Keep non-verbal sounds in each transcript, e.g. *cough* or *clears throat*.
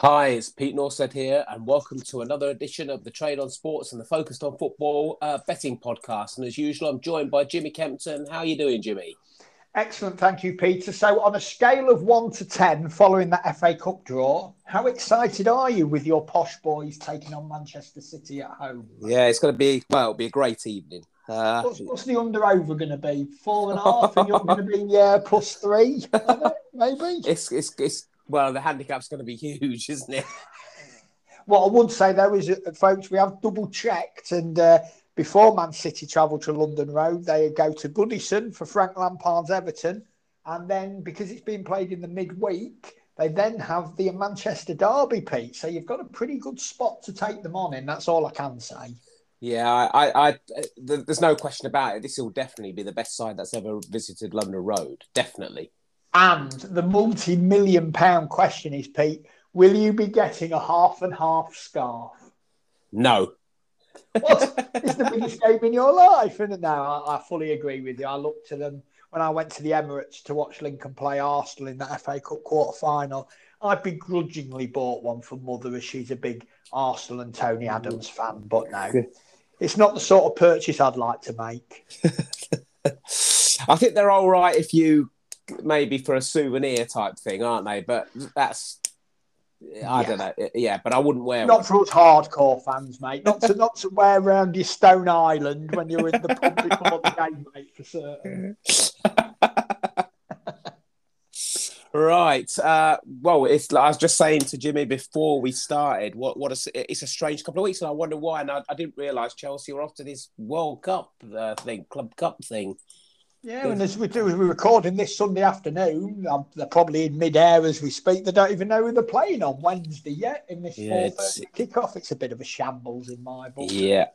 Hi, it's Pete Norstead here, and welcome to another edition of the Trade on Sports and the Focused on Football uh, betting podcast. And as usual, I'm joined by Jimmy Kempton. How are you doing, Jimmy? Excellent, thank you, Peter. So, on a scale of one to ten, following that FA Cup draw, how excited are you with your posh boys taking on Manchester City at home? Yeah, it's going to be well, it'll be a great evening. Uh, what's, what's, the under over going to be? Four and a half, and you're going to be yeah plus three, *laughs* maybe. It's it's it's well, the handicap's going to be huge, isn't it? what I would say though is, uh, folks, we have double checked, and uh, before Man City travel to London Road, they go to Goodison for Frank Lampard's Everton, and then because it's been played in the midweek, they then have the Manchester Derby, Pete. So you've got a pretty good spot to take them on in. That's all I can say. Yeah, I, I, I, there's no question about it. This will definitely be the best side that's ever visited London Road. Definitely. And the multi million pound question is, Pete, will you be getting a half and half scarf? No. What is the biggest game in your life? And no, I, I fully agree with you. I looked to them when I went to the Emirates to watch Lincoln play Arsenal in that FA Cup quarter final. I begrudgingly bought one for mother as she's a big Arsenal and Tony Adams fan, but no, it's not the sort of purchase I'd like to make. *laughs* I think they're all right if you maybe for a souvenir type thing, aren't they? But that's I yeah. don't know. Yeah, but I wouldn't wear not one. for us hardcore fans, mate. Not to not to wear around your Stone Island when you're in the pub before the game, mate, for certain. right. Uh, well, it's Like I was just saying to Jimmy before we started. What what a, it's a strange couple of weeks, and I wonder why. And I, I didn't realise Chelsea were off to this World Cup uh, thing, Club Cup thing. Yeah, and as we do, as we're recording this Sunday afternoon, um, they're probably in mid-air as we speak. They don't even know who they're playing on Wednesday yet in this yeah, kickoff. It's a bit of a shambles in my book. Yeah.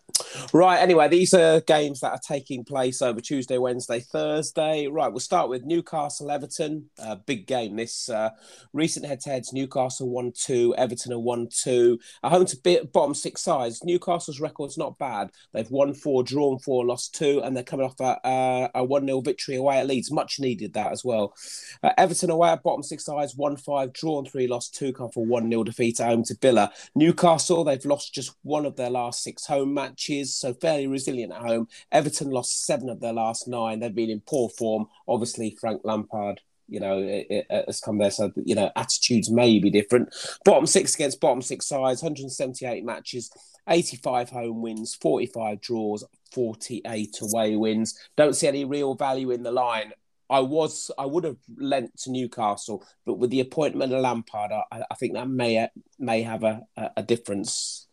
Right. Anyway, these are games that are taking place over Tuesday, Wednesday, Thursday. Right. We'll start with Newcastle Everton. Uh, big game. This uh, recent head-to-heads. Newcastle one two, Everton are one two. At home to bottom six sides. Newcastle's record's not bad. They've won four, drawn four, lost two, and they're coming off a, uh, a one 0 victory away at Leeds. Much needed that as well. Uh, Everton away at bottom six sides, 1 5, drawn three, lost two, come for 1 0 defeat at home to Villa. Newcastle, they've lost just one of their last six home matches, so fairly resilient at home. Everton lost seven of their last nine. They've been in poor form. Obviously, Frank Lampard you know, it, it, uh, has come there. So, you know, attitudes may be different. Bottom six against bottom six sides, 178 matches, 85 home wins, 45 draws, 48 away wins. Don't see any real value in the line. I was, I would have lent to Newcastle, but with the appointment of Lampard, I, I think that may may have a, a difference.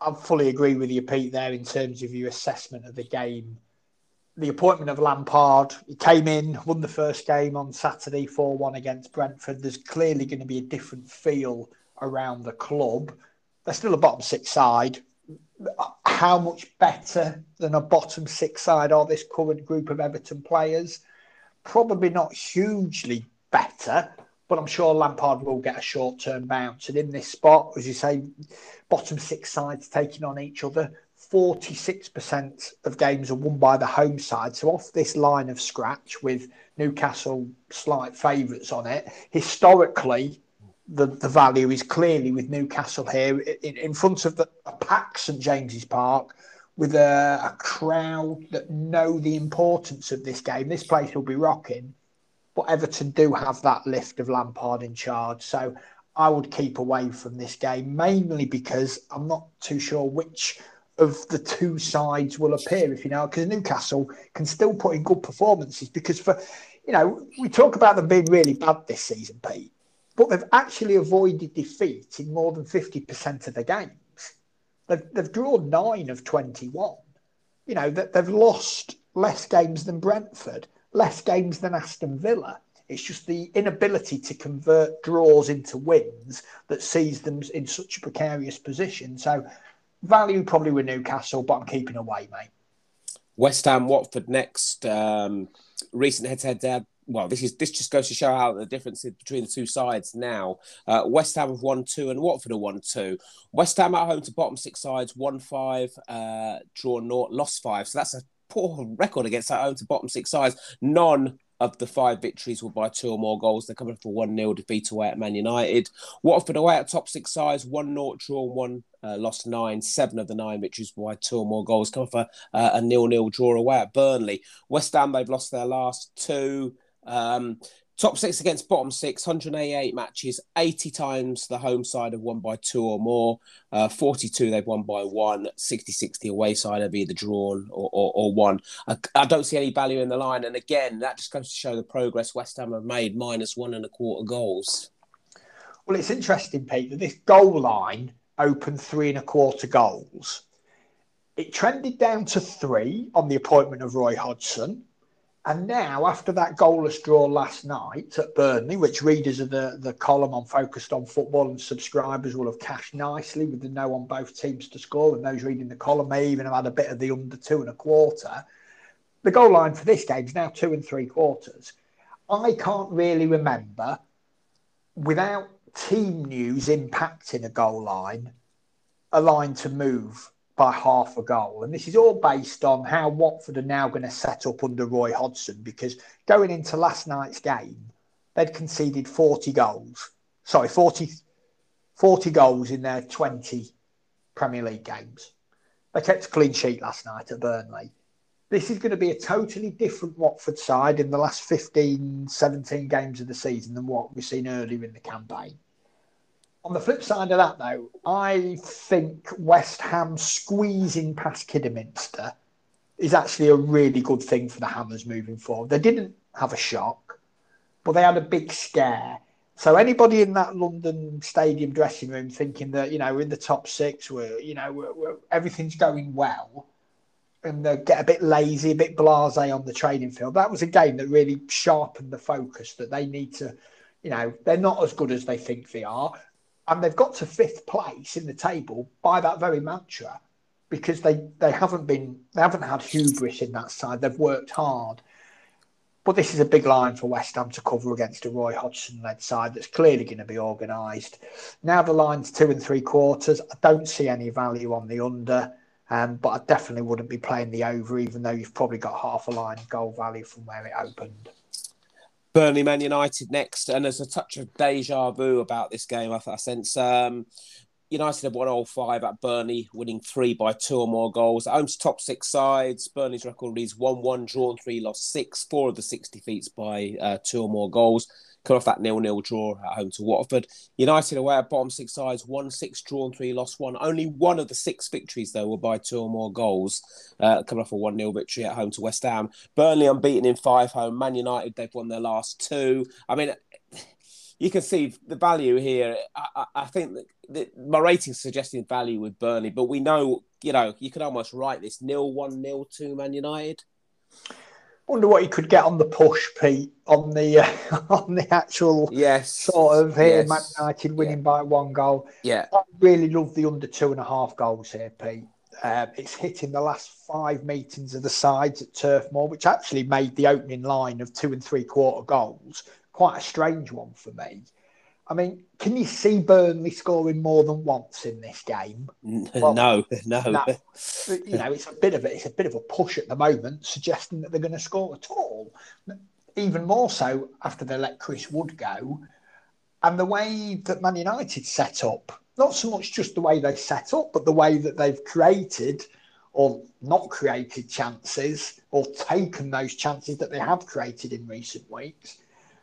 I fully agree with you, Pete, there in terms of your assessment of the game. The appointment of Lampard, he came in, won the first game on Saturday, 4 1 against Brentford. There's clearly going to be a different feel around the club. They're still a bottom six side how much better than a bottom six side are this current group of Everton players? Probably not hugely better, but I'm sure Lampard will get a short term bounce. And in this spot, as you say, bottom six sides taking on each other, 46% of games are won by the home side. So, off this line of scratch with Newcastle slight favourites on it, historically, the, the value is clearly with Newcastle here in, in front of the a packed St James's Park with a, a, crowd that know the importance of this game. This place will be rocking, but Everton do have that lift of Lampard in charge. So I would keep away from this game mainly because I'm not too sure which of the two sides will appear, if you know, because Newcastle can still put in good performances. Because for, you know, we talk about them being really bad this season, Pete but they've actually avoided defeat in more than 50% of the games. They've, they've drawn nine of 21. You know, that they've lost less games than Brentford, less games than Aston Villa. It's just the inability to convert draws into wins that sees them in such a precarious position. So, value probably with Newcastle, but I'm keeping away, mate. West Ham, Watford next. Um, recent head-to-head well, this is this just goes to show how the difference between the two sides now. Uh, West Ham have won two and Watford have won two. West Ham at home to bottom six sides, one five, uh, draw naught, lost five. So that's a poor record against that home to bottom six sides. None of the five victories were by two or more goals. They're coming for 1 0 defeat away at Man United. Watford away at top six sides, 1 0 draw, 1 uh, lost nine, seven of the nine victories by two or more goals. Coming for uh, a nil nil draw away at Burnley. West Ham, they've lost their last two. Um, Top six against bottom six, 188 matches, 80 times the home side have won by two or more, uh, 42 they've won by one, 60 60 away side have either drawn or, or, or won. I, I, don't see any value in the line. And again, that just goes to show the progress West Ham have made, minus one and a quarter goals. Well, it's interesting, Pete, that this goal line opened three and a quarter goals. It trended down to three on the appointment of Roy Hodgson and now, after that goalless draw last night at Burnley, which readers of the, the column on Focused on Football and subscribers will have cashed nicely with the no on both teams to score, and those reading the column may even have had a bit of the under two and a quarter. The goal line for this game is now two and three quarters. I can't really remember, without team news impacting a goal line, a line to move by half a goal. And this is all based on how Watford are now going to set up under Roy Hodgson because going into last night's game, they'd conceded 40 goals. Sorry, 40, 40 goals in their 20 Premier League games. They kept a clean sheet last night at Burnley. This is going to be a totally different Watford side in the last 15, 17 games of the season than what we've seen earlier in the campaign. On the flip side of that, though, I think West Ham squeezing past Kidderminster is actually a really good thing for the Hammers moving forward. They didn't have a shock, but they had a big scare. So anybody in that London Stadium dressing room thinking that you know we're in the top six, we're you know we're, we're, everything's going well, and they get a bit lazy, a bit blasé on the training field. That was a game that really sharpened the focus that they need to, you know, they're not as good as they think they are and they've got to fifth place in the table by that very mantra because they they haven't been they haven't had hubris in that side. They've worked hard. But this is a big line for West Ham to cover against a Roy Hodgson led side that's clearly going to be organised. Now the line's two and three quarters. I don't see any value on the under, um, but I definitely wouldn't be playing the over, even though you've probably got half a line goal value from where it opened. Burnley Man United next, and there's a touch of deja vu about this game. I, I sense um, United have won all five at Burnley, winning three by two or more goals. Owns top six sides. Burnley's record reads 1 1, drawn three, lost six. Four of the six defeats by uh, two or more goals cut off that nil-nil draw at home to Watford. United away at bottom six sides, one six drawn three, lost one. Only one of the six victories though were by two or more goals, uh, coming off a one 0 victory at home to West Ham. Burnley unbeaten in five home. Man United they've won their last two. I mean. You can see the value here. I, I, I think that the, my rating's suggesting value with Burnley, but we know, you know, you could almost write this nil one nil two Man United wonder what you could get on the push, Pete, on the uh, *laughs* on the actual yes sort of here, yes. Man United winning yeah. by one goal. Yeah, I really love the under two and a half goals here, Pete. Um, it's hitting the last five meetings of the sides at Turf Moor, which actually made the opening line of two and three quarter goals quite a strange one for me. I mean, can you see Burnley scoring more than once in this game? Well, no, no, no. *laughs* You know, it's a bit of a, it's a bit of a push at the moment, suggesting that they're going to score at all. Even more so after they let Chris Wood go, and the way that Man United set up. Not so much just the way they set up, but the way that they've created or not created chances or taken those chances that they have created in recent weeks.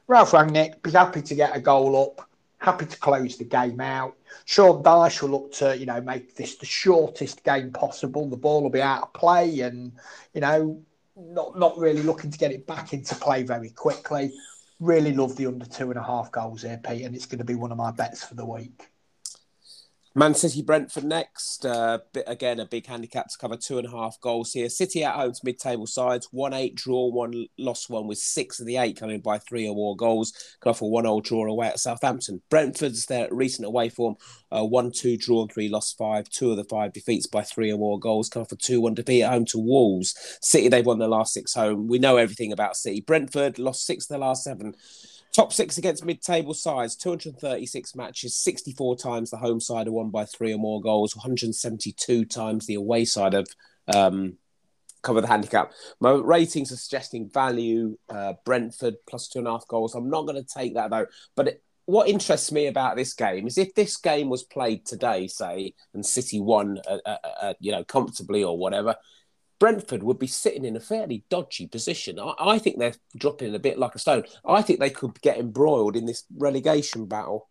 Ralph Rangnick be happy to get a goal up happy to close the game out. Sean Dyche will look to, you know, make this the shortest game possible. The ball will be out of play and, you know, not not really looking to get it back into play very quickly. Really love the under two and a half goals here, Pete, and it's going to be one of my bets for the week. Man City Brentford next. Uh, again, a big handicap to cover two and a half goals here. City at home to mid table sides. 1 8 draw, one lost one with six of the eight coming by three or more goals. Got off a 1 0 draw away at Southampton. Brentford's their recent away form. Uh, 1 2 draw three lost five. Two of the five defeats by three or more goals. Come off a 2 1 defeat at home to Wolves. City, they've won their last six home. We know everything about City. Brentford lost six of their last seven. Top six against mid-table sides, 236 matches, 64 times the home side have won by three or more goals, 172 times the away side have um, cover the handicap. My ratings are suggesting value. Uh, Brentford plus two and a half goals. I'm not going to take that though. But it, what interests me about this game is if this game was played today, say, and City won, uh, uh, uh, you know, comfortably or whatever, Brentford would be sitting in a fairly dodgy position. I, I think they're dropping a bit like a stone. I think they could get embroiled in this relegation battle.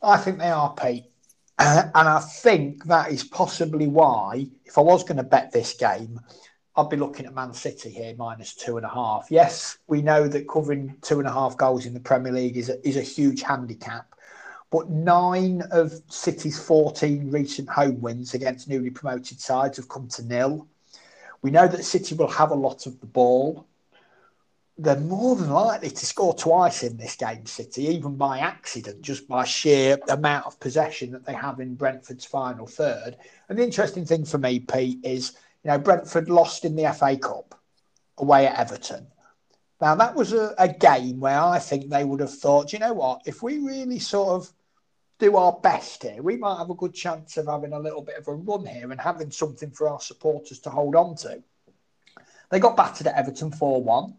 I think they are, Pete. *clears throat* and I think that is possibly why, if I was going to bet this game, I'd be looking at Man City here minus two and a half. Yes, we know that covering two and a half goals in the Premier League is a, is a huge handicap, but nine of City's 14 recent home wins against newly promoted sides have come to nil. We know that City will have a lot of the ball. They're more than likely to score twice in this game, City, even by accident, just by sheer amount of possession that they have in Brentford's final third. And the interesting thing for me, Pete, is you know Brentford lost in the FA Cup away at Everton. Now that was a, a game where I think they would have thought, you know what, if we really sort of do our best here, we might have a good chance of having a little bit of a run here and having something for our supporters to hold on to. They got battered at Everton 4 1.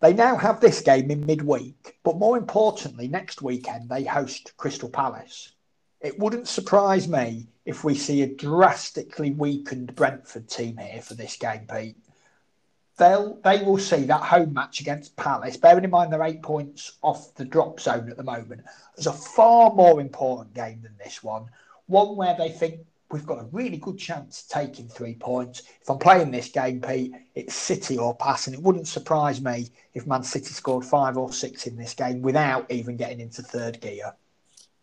They now have this game in midweek, but more importantly, next weekend they host Crystal Palace. It wouldn't surprise me if we see a drastically weakened Brentford team here for this game, Pete they'll they will see that home match against Palace, bearing in mind they're eight points off the drop zone at the moment, as a far more important game than this one. One where they think we've got a really good chance of taking three points. If I'm playing this game, Pete, it's City or pass, and it wouldn't surprise me if Man City scored five or six in this game without even getting into third gear.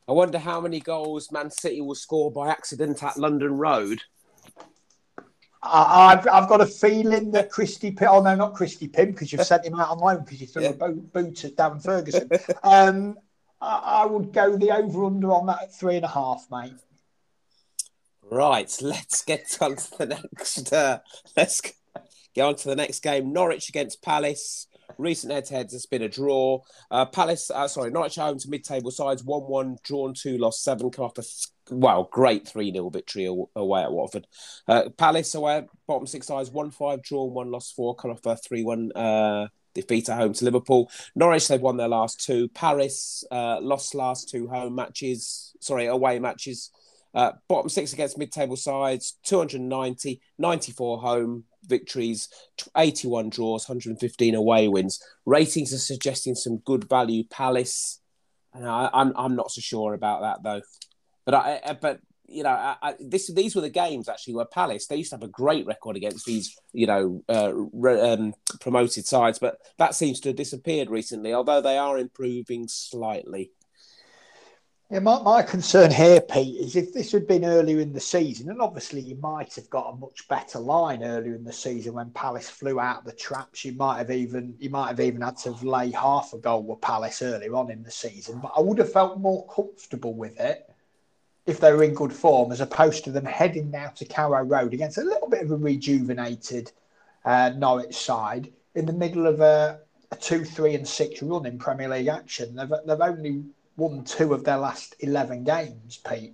I wonder how many goals Man City will score by accident at London Road. I, have I've got a feeling that Christy Pym, oh no, not Christy Pym, because you've sent him out on loan because you threw yeah. a boot, boot at Darren Ferguson. *laughs* um, I, I, would go the over under on that at three and a half, mate. Right, let's get *laughs* on to the next. Uh, let's get on to the next game. Norwich against Palace. Recent head-to-heads it's been a draw. Uh, Palace, uh, sorry, Norwich home to mid-table sides, one-one, drawn two, lost seven. Come off a well, great 3 0 victory away at Watford. Uh, Palace away bottom six sides, 1 5 drawn 1 lost 4, come off a 3 1 uh, defeat at home to Liverpool. Norwich, they've won their last two. Paris uh, lost last two home matches, sorry, away matches. Uh, bottom six against mid table sides, 290, 94 home victories, 81 draws, 115 away wins. Ratings are suggesting some good value. Palace. And I, I'm, I'm not so sure about that though. But I, but you know, I, I, this these were the games actually where Palace they used to have a great record against these you know uh, re, um, promoted sides, but that seems to have disappeared recently. Although they are improving slightly. Yeah, my, my concern here, Pete, is if this had been earlier in the season, and obviously you might have got a much better line earlier in the season when Palace flew out of the traps. You might have even you might have even had to lay half a goal with Palace earlier on in the season. But I would have felt more comfortable with it if they were in good form, as opposed to them heading now to Carrow Road against a little bit of a rejuvenated uh, Norwich side in the middle of a, a, two, three, and six run in Premier League action. They've, they've only won two of their last 11 games, Pete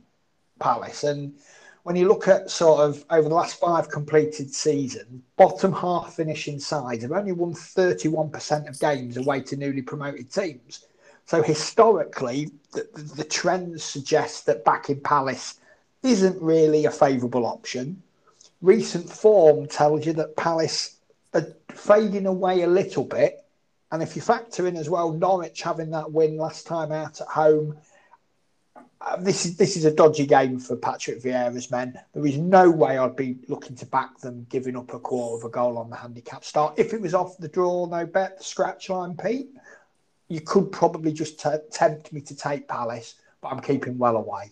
Palace. And when you look at sort of over the last five completed seasons, bottom half finishing sides have only won 31% of games away to newly promoted teams. So historically, the, the trends suggest that backing Palace isn't really a favourable option. Recent form tells you that Palace are fading away a little bit. And if you factor in as well Norwich having that win last time out at home, uh, this is this is a dodgy game for Patrick Vieira's men. There is no way I'd be looking to back them giving up a quarter of a goal on the handicap start. If it was off the draw, no bet, the scratch line, Pete, you could probably just t- tempt me to take Palace, but I'm keeping well away.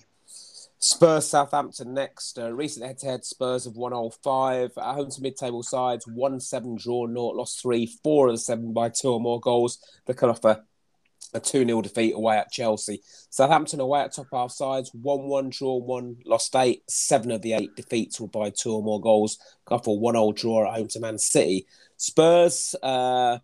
Spurs Southampton next. Uh, recent head to head, Spurs have won all five. At home to mid table sides, 1 7 draw, naught, lost three, four of the seven by two or more goals. They cut off a, a 2 0 defeat away at Chelsea. Southampton away at top half sides, 1 1 draw, 1 lost eight. Seven of the eight defeats were by two or more goals. Off a 1 0 draw at home to Man City. Spurs, uh,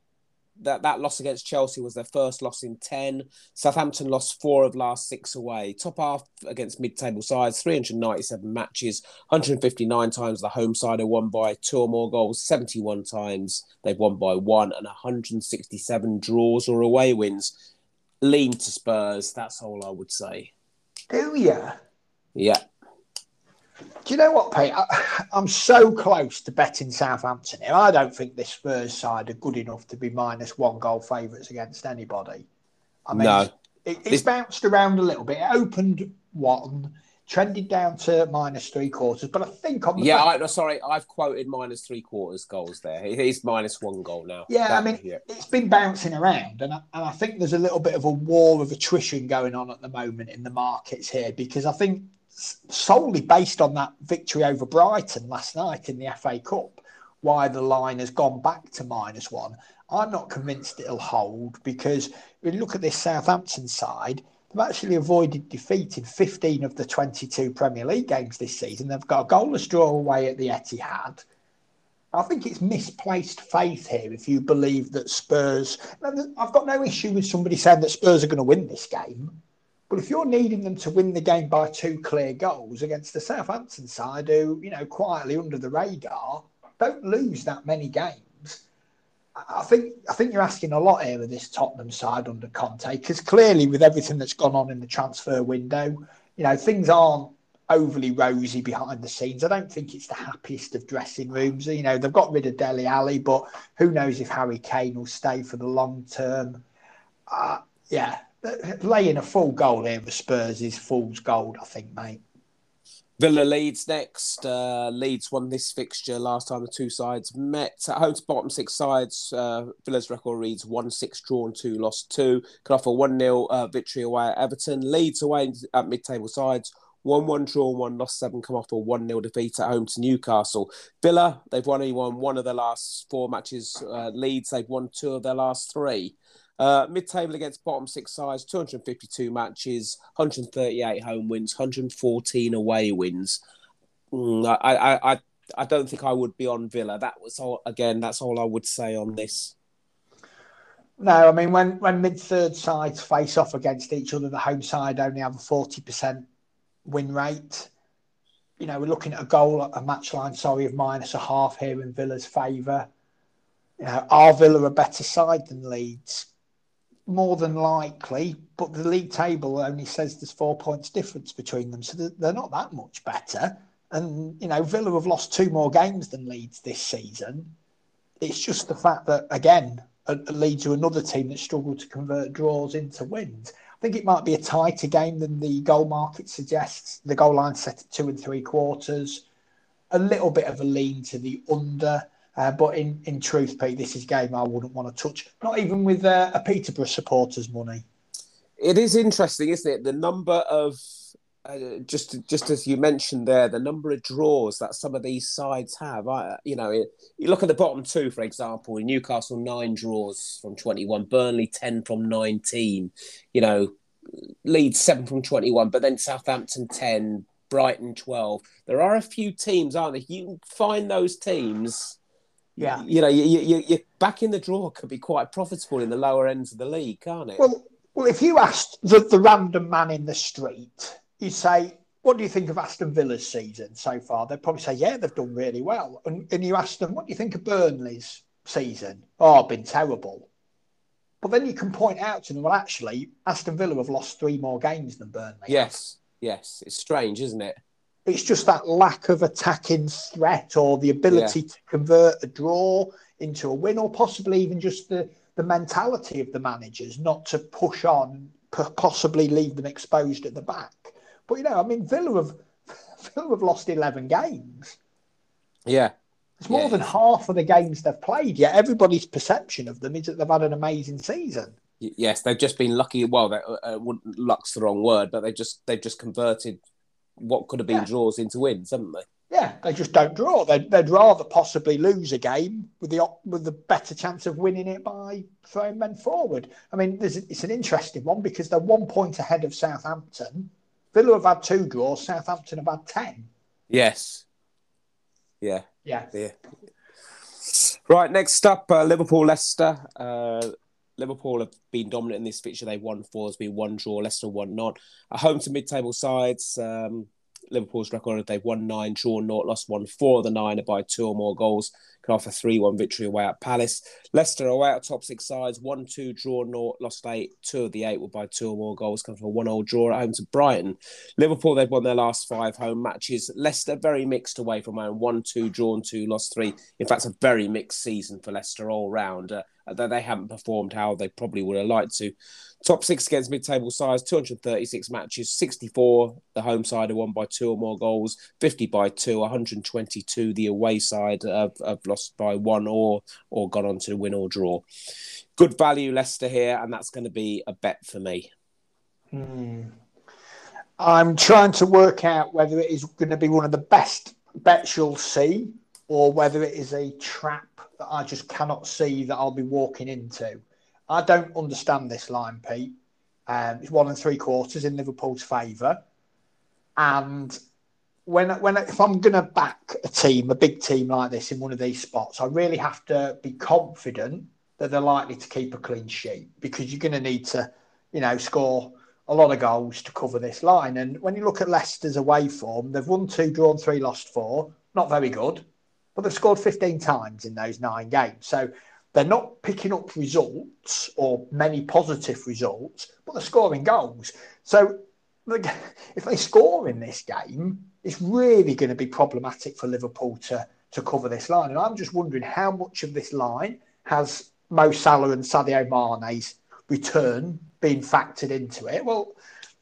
that, that loss against Chelsea was their first loss in 10. Southampton lost four of last six away. Top half against mid table sides, 397 matches, 159 times the home side have won by two or more goals, 71 times they've won by one, and 167 draws or away wins. Lean to Spurs, that's all I would say. Do you? Yeah. Do you know what, Pete? I, *laughs* am so close to betting Southampton here. I don't think this Spurs side are good enough to be minus one goal favourites against anybody. I mean, no. it, it's bounced around a little bit. It opened one, trended down to minus three quarters, but I think on the yeah, back... I, sorry, I've quoted minus three quarters goals there. He's minus one goal now. Yeah, that, I mean, yeah. it's been bouncing around, and I, and I think there's a little bit of a war of attrition going on at the moment in the markets here because I think solely based on that victory over Brighton last night in the FA Cup, why the line has gone back to minus one. I'm not convinced it'll hold because when you look at this Southampton side, they've actually avoided defeat in 15 of the 22 Premier League games this season. They've got a goalless draw away at the Etihad. I think it's misplaced faith here if you believe that Spurs. I've got no issue with somebody saying that Spurs are going to win this game. But if you're needing them to win the game by two clear goals against the Southampton side, who, you know, quietly under the radar, don't lose that many games. I think I think you're asking a lot here with this Tottenham side under Conte, because clearly with everything that's gone on in the transfer window, you know, things aren't overly rosy behind the scenes. I don't think it's the happiest of dressing rooms. You know, they've got rid of Dele Alli, but who knows if Harry Kane will stay for the long term. Uh, yeah, laying a full goal here for Spurs is fool's gold, I think, mate. Villa Leeds next. Uh, Leeds won this fixture last time the two sides met. At home to bottom six sides, uh, Villa's record reads 1 6 drawn, 2 lost 2. Could offer 1 0 uh, victory away at Everton. Leeds away at mid table sides. 1 1 drawn, 1 lost 7 come off a 1 0 defeat at home to Newcastle. Villa, they've only won one of their last four matches. Uh, Leeds, they've won two of their last three. Uh, mid-table against bottom six sides, 252 matches, 138 home wins, 114 away wins. Mm, I, I, I, I don't think I would be on Villa. That was all. Again, that's all I would say on this. No, I mean when when mid-third sides face off against each other, the home side only have a 40% win rate. You know, we're looking at a goal, a match line, sorry, of minus a half here in Villa's favour. You know, are Villa a better side than Leeds? More than likely, but the league table only says there's four points difference between them, so they're not that much better. And you know, Villa have lost two more games than Leeds this season. It's just the fact that again, Leeds are another team that struggled to convert draws into wins. I think it might be a tighter game than the goal market suggests. The goal line set at two and three quarters. A little bit of a lean to the under. Uh, but in, in truth, Pete, this is game I wouldn't want to touch, not even with uh, a Peterborough supporters' money. It is interesting, isn't it? The number of uh, just just as you mentioned there, the number of draws that some of these sides have. I, you know, it, you look at the bottom two, for example, in Newcastle nine draws from twenty one, Burnley ten from nineteen. You know, Leeds seven from twenty one, but then Southampton ten, Brighton twelve. There are a few teams, aren't there? You can find those teams yeah, you know, you, you, you back in the draw could be quite profitable in the lower ends of the league, can't it? Well, well, if you asked the, the random man in the street, you say, "What do you think of Aston Villa's season so far?" They'd probably say, "Yeah, they've done really well." And, and you ask them, "What do you think of Burnley's season?" Oh, been terrible. But then you can point out to them, well, actually, Aston Villa have lost three more games than Burnley. Yes, yes, it's strange, isn't it? It's just that lack of attacking threat or the ability yeah. to convert a draw into a win, or possibly even just the, the mentality of the managers not to push on, possibly leave them exposed at the back. But you know, I mean, Villa have *laughs* Villa have lost eleven games. Yeah, it's more yeah. than half of the games they've played. Yet everybody's perception of them is that they've had an amazing season. Yes, they've just been lucky. Well, uh, uh luck's the wrong word, but they just they've just converted what could have been yeah. draws into wins, haven't they? Yeah, they just don't draw. They'd, they'd rather possibly lose a game with the with the better chance of winning it by throwing men forward. I mean, there's it's an interesting one because they're one point ahead of Southampton. Villa have had two draws. Southampton have had ten. Yes. Yeah. Yeah. Yeah. Right, next up, uh, Liverpool Leicester. Uh, Liverpool have been dominant in this fixture. They've won four, there's been one draw, Leicester one not. At home to mid table sides, um, Liverpool's record, they've won nine, drawn naught, lost one. Four of the nine are by two or more goals. Can offer 3 1 victory away at Palace. Leicester away at top six sides, 1 2, draw naught, lost eight. Two of the eight were by two or more goals. Come from a 1 0 draw at home to Brighton. Liverpool, they've won their last five home matches. Leicester, very mixed away from home 1 2, drawn two, lost three. In fact, a very mixed season for Leicester all round. Uh, though they haven't performed how they probably would have liked to. Top six against mid-table sides, 236 matches, 64 the home side have won by two or more goals, 50 by two, 122 the away side have, have lost by one or or gone on to win or draw. Good value Leicester here, and that's going to be a bet for me. Hmm. I'm trying to work out whether it is going to be one of the best bets you'll see, or whether it is a trap that I just cannot see that I'll be walking into. I don't understand this line, Pete. Um, it's one and three quarters in Liverpool's favour, and when when if I'm going to back a team, a big team like this in one of these spots, I really have to be confident that they're likely to keep a clean sheet because you're going to need to, you know, score a lot of goals to cover this line. And when you look at Leicester's away form, they've won two, drawn three, lost four. Not very good, but they've scored 15 times in those nine games. So they're not picking up results or many positive results, but they're scoring goals. So if they score in this game, it's really going to be problematic for Liverpool to, to cover this line. And I'm just wondering how much of this line has Mo Salah and Sadio Mane's return been factored into it? Well,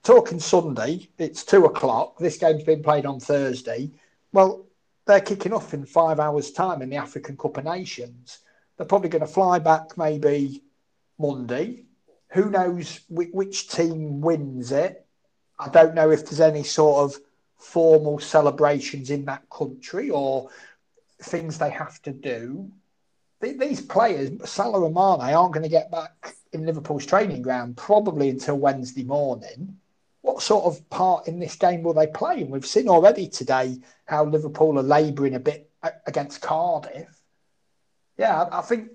talking Sunday, it's two o'clock. This game's been played on Thursday. Well, they're kicking off in five hours' time in the African Cup of Nations. They're probably going to fly back maybe Monday. Who knows which, team wins it? I don't know if there's any sort of formal celebrations in that country or things they have to do. These players, Salah and Mane, aren't going to get back in Liverpool's training ground probably until Wednesday morning. What sort of part in this game will they play? And we've seen already today how Liverpool are labouring a bit against Cardiff. Yeah, I think,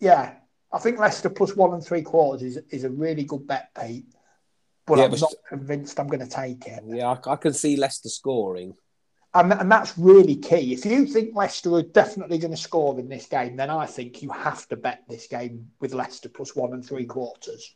yeah, I think Leicester plus one and three quarters is, is a really good bet, Pete but yeah, I'm but not convinced I'm going to take it. Yeah, I, I can see Leicester scoring. And, and that's really key. If you think Leicester are definitely going to score in this game, then I think you have to bet this game with Leicester plus one and three quarters.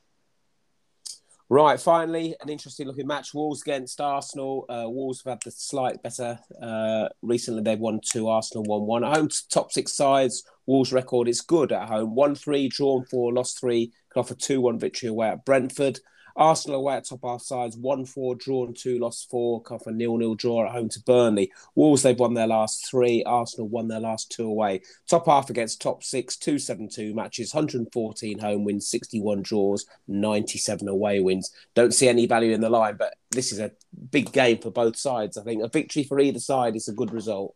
Right, finally, an interesting looking match. Wolves against Arsenal. Uh, Wolves have had the slight better uh, recently. They've won two, Arsenal won one. At home to top six sides, Wolves' record is good at home. 1 3, drawn 4, lost 3, can offer 2 1 victory away at Brentford. Arsenal away at top half sides, 1 4, drawn 2, lost 4, come from nil nil draw at home to Burnley. Wolves, they've won their last three. Arsenal won their last two away. Top half against top six, 2 7 2 matches, 114 home wins, 61 draws, 97 away wins. Don't see any value in the line, but this is a big game for both sides. I think a victory for either side is a good result.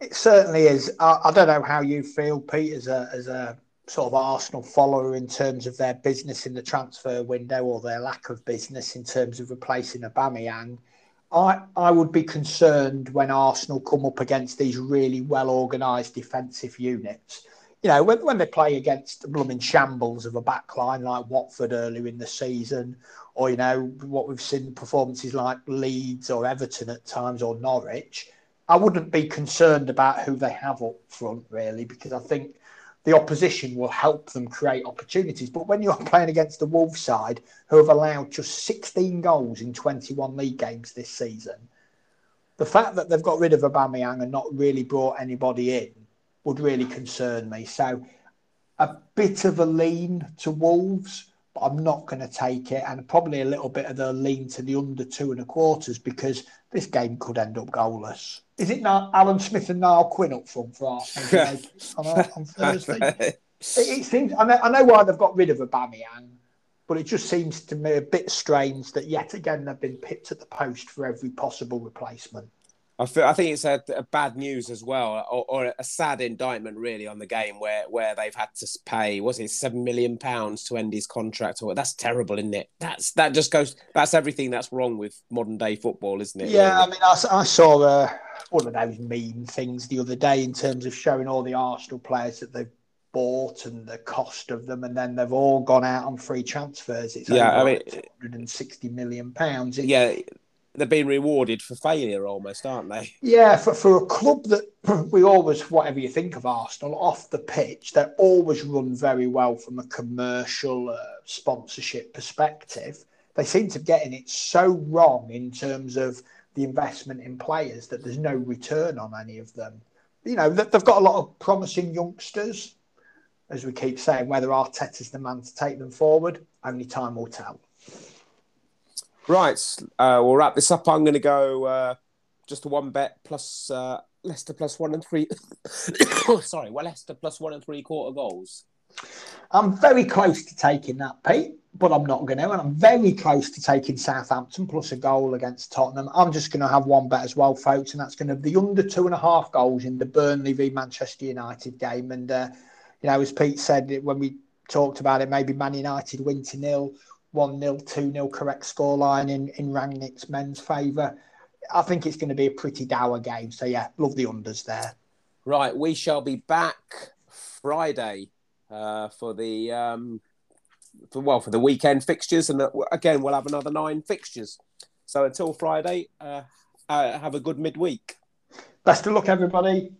It certainly is. I, I don't know how you feel, Pete, as a, as a sort of Arsenal follower in terms of their business in the transfer window or their lack of business in terms of replacing Aubameyang. I, I would be concerned when Arsenal come up against these really well organised defensive units. You know, when, when they play against the blooming shambles of a backline like Watford earlier in the season, or, you know, what we've seen performances like Leeds or Everton at times or Norwich, I wouldn't be concerned about who they have up front, really, because I think the opposition will help them create opportunities. But when you're *laughs* playing against the Wolves side, who have allowed just 16 goals in 21 league games this season, the fact that they've got rid of Aubameyang and not really brought anybody in would really concern me. So a bit of a lean to Wolves, but I'm not going to take it, and probably a little bit of the lean to the under two and a quarters because this game could end up goalless. Is it not Alan Smith and Niall Quinn up front for Arsenal on, on, Thursday? it, it, seems. I know, I know why they've got rid of Aubameyang, but it just seems to me a bit strange that yet again they've been picked at the post for every possible replacement. I feel I think it's a, a bad news as well, or, or, a sad indictment really on the game where where they've had to pay was it seven million pounds to end his contract. Or that's terrible, isn't it? That's that just goes. That's everything that's wrong with modern day football, isn't it? Yeah, really? I mean, I, I saw uh, one of those meme things the other day in terms of showing all the Arsenal players that they've bought and the cost of them, and then they've all gone out on free transfers. It's yeah, I mean, 160 million pounds. Yeah, they're being rewarded for failure almost, aren't they? Yeah, for, for a club that *clears throat* we always, whatever you think of Arsenal, off the pitch, they're always run very well from a commercial uh, sponsorship perspective. They seem to be getting it so wrong in terms of the investment in players that there's no return on any of them. You know, they've got a lot of promising youngsters, as we keep saying. Whether Arteta's the man to take them forward, only time will tell. Right, uh, we'll wrap this up. I'm going to go uh, just a one bet plus uh, Leicester plus one and three. *coughs* Sorry, well, Leicester plus one and three quarter goals. I'm very close to taking that, Pete, but I'm not going to. And I'm very close to taking Southampton plus a goal against Tottenham. I'm just going to have one bet as well, folks, and that's going to be under two and a half goals in the Burnley v Manchester United game. And, uh, you know, as Pete said when we talked about it, maybe Man United win to nil 1 0, 2 0 correct scoreline in, in Rangnick's men's favour. I think it's going to be a pretty dour game. So, yeah, love the unders there. Right. We shall be back Friday uh, for the. Um, for, well, for the weekend fixtures, and uh, again, we'll have another nine fixtures. So until Friday, uh, uh, have a good midweek. Best of luck, everybody.